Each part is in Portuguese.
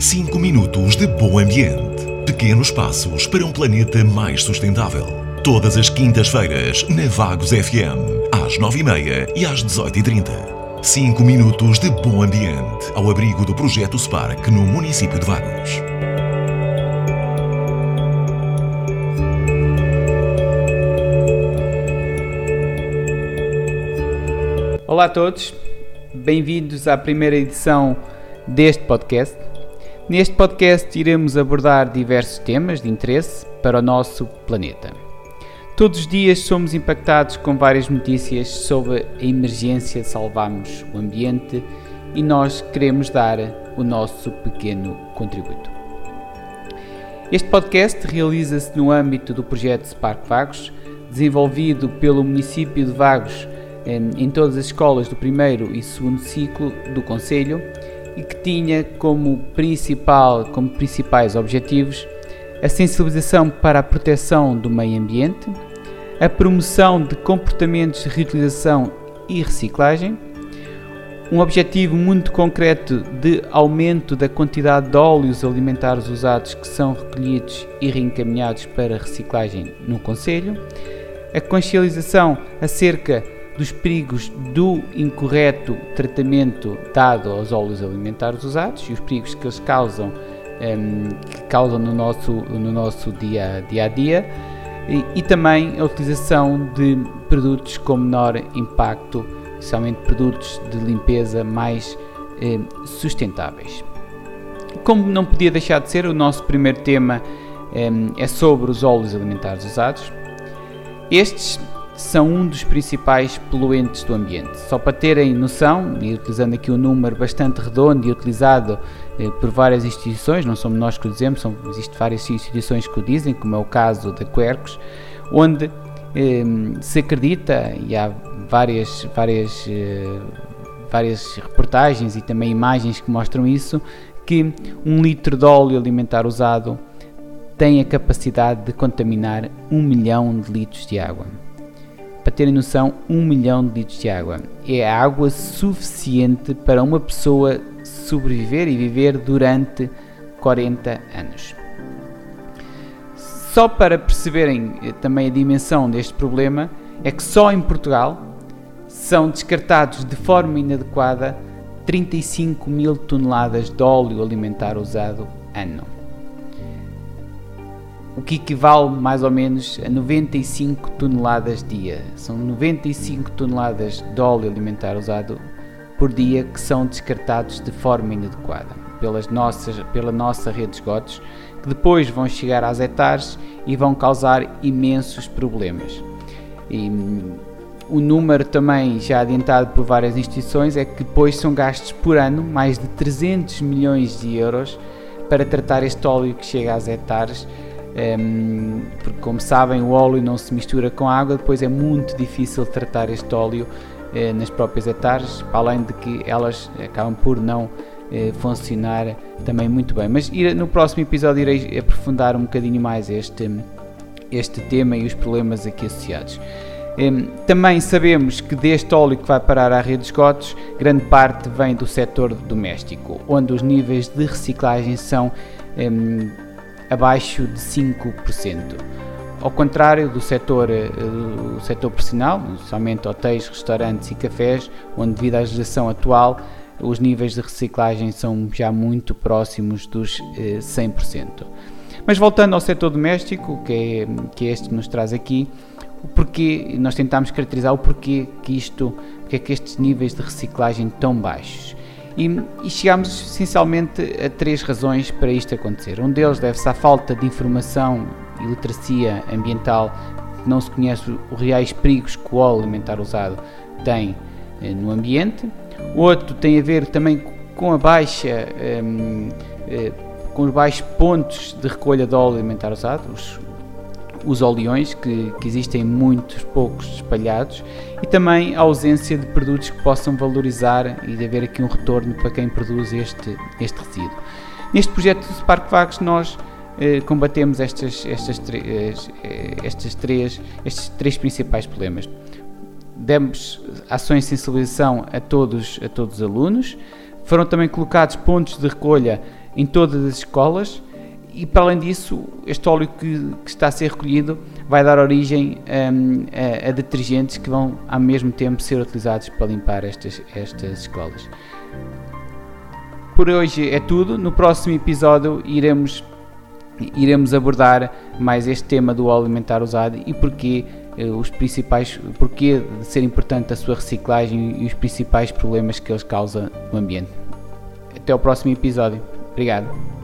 5 minutos de bom ambiente. Pequenos passos para um planeta mais sustentável. Todas as quintas-feiras, na Vagos FM, às 9h30 e às 18h30. 5 minutos de bom ambiente, ao abrigo do projeto Spark no município de Vagos. Olá a todos, bem-vindos à primeira edição deste podcast. Neste podcast iremos abordar diversos temas de interesse para o nosso planeta. Todos os dias somos impactados com várias notícias sobre a emergência de salvarmos o ambiente e nós queremos dar o nosso pequeno contributo. Este podcast realiza-se no âmbito do projeto Spark Vagos, desenvolvido pelo município de Vagos em todas as escolas do primeiro e segundo ciclo do Conselho e que tinha como, principal, como principais objetivos a sensibilização para a proteção do meio ambiente, a promoção de comportamentos de reutilização e reciclagem, um objetivo muito concreto de aumento da quantidade de óleos alimentares usados que são recolhidos e reencaminhados para reciclagem no Conselho, a consciencialização acerca dos perigos do incorreto tratamento dado aos óleos alimentares usados e os perigos que eles causam, um, ehm, que causam no, nosso, no nosso dia, dia a dia e, e, também a utilização de produtos com menor impacto, especialmente produtos de limpeza mais eh, sustentáveis. Como não podia deixar de ser, o nosso primeiro tema eh, é sobre os óleos alimentares usados. Estes são um dos principais poluentes do ambiente. Só para terem noção, e utilizando aqui um número bastante redondo e utilizado eh, por várias instituições, não somos nós que o dizemos, são, existem várias instituições que o dizem, como é o caso da Quercus, onde eh, se acredita, e há várias, várias, eh, várias reportagens e também imagens que mostram isso, que um litro de óleo alimentar usado tem a capacidade de contaminar um milhão de litros de água. Terem noção, 1 milhão de litros de água. É água suficiente para uma pessoa sobreviver e viver durante 40 anos. Só para perceberem eh, também a dimensão deste problema, é que só em Portugal são descartados de forma inadequada 35 mil toneladas de óleo alimentar usado ano o que equivale mais ou menos a 95 toneladas dia. São 95 toneladas de óleo alimentar usado por dia que são descartados de forma inadequada pelas nossas, pela nossa rede de esgotos, que depois vão chegar às hectares e vão causar imensos problemas. E, o número também já adiantado por várias instituições é que depois são gastos por ano mais de 300 milhões de euros para tratar este óleo que chega às hectares porque como sabem o óleo não se mistura com água, depois é muito difícil tratar este óleo eh, nas próprias hectares, além de que elas acabam por não eh, funcionar também muito bem. Mas no próximo episódio irei aprofundar um bocadinho mais este, este tema e os problemas aqui associados. Também sabemos que deste óleo que vai parar à rede de esgotos, grande parte vem do setor doméstico, onde os níveis de reciclagem são abaixo de 5%. Ao contrário do setor, eh, do setor profissional, somente hotéis, restaurantes e cafés, onde devido à legislação atual os níveis de reciclagem são já muito próximos dos 100%. Eh, Mas voltando ao setor doméstico, que é, que é este que nos traz aqui, o porquê, nós tentamos caracterizar o porquê que isto, porque é que estes níveis de reciclagem tão baixos. E, e chegámos essencialmente a três razões para isto acontecer. Um deles deve-se à falta de informação e literacia ambiental, não se conhece os reais perigos que o óleo alimentar usado tem eh, no ambiente. Outro tem a ver também com a baixa, eh, eh, com os baixos pontos de recolha de óleo alimentar usado, os, os oleões, que, que, existem muitos poucos espalhados, e também a ausência de produtos que possam valorizar e de haver aqui um retorno para quem produz este, este resíduo. Neste projeto do Spark Vagos nós eh, combatemos estas, estas, eh, estas três, estes três principais problemas. Demos ações de sensibilização a todos, a todos os alunos, foram também colocados pontos de recolha em todas as escolas e para além disso, este óleo que, que, está a ser recolhido vai dar origem um, a, a, detergentes que vão ao mesmo tempo ser utilizados para limpar estas, estas escolas. Por hoje é tudo. No próximo episódio iremos, iremos abordar mais este tema do óleo alimentar usado e porquê eh, os principais, porquê de ser importante a sua reciclagem e os principais problemas que eles causam no ambiente. Até o próximo episódio. Obrigado.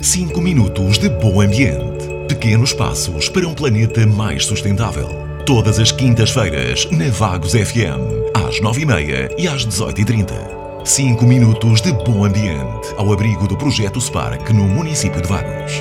5 minutos de bom ambiente. Pequenos passos para um planeta mais sustentável. Todas as quintas-feiras na Vagos FM, às 9h30 e às 18h30. 5 minutos de bom ambiente ao abrigo do projeto Spark no município de Vagos.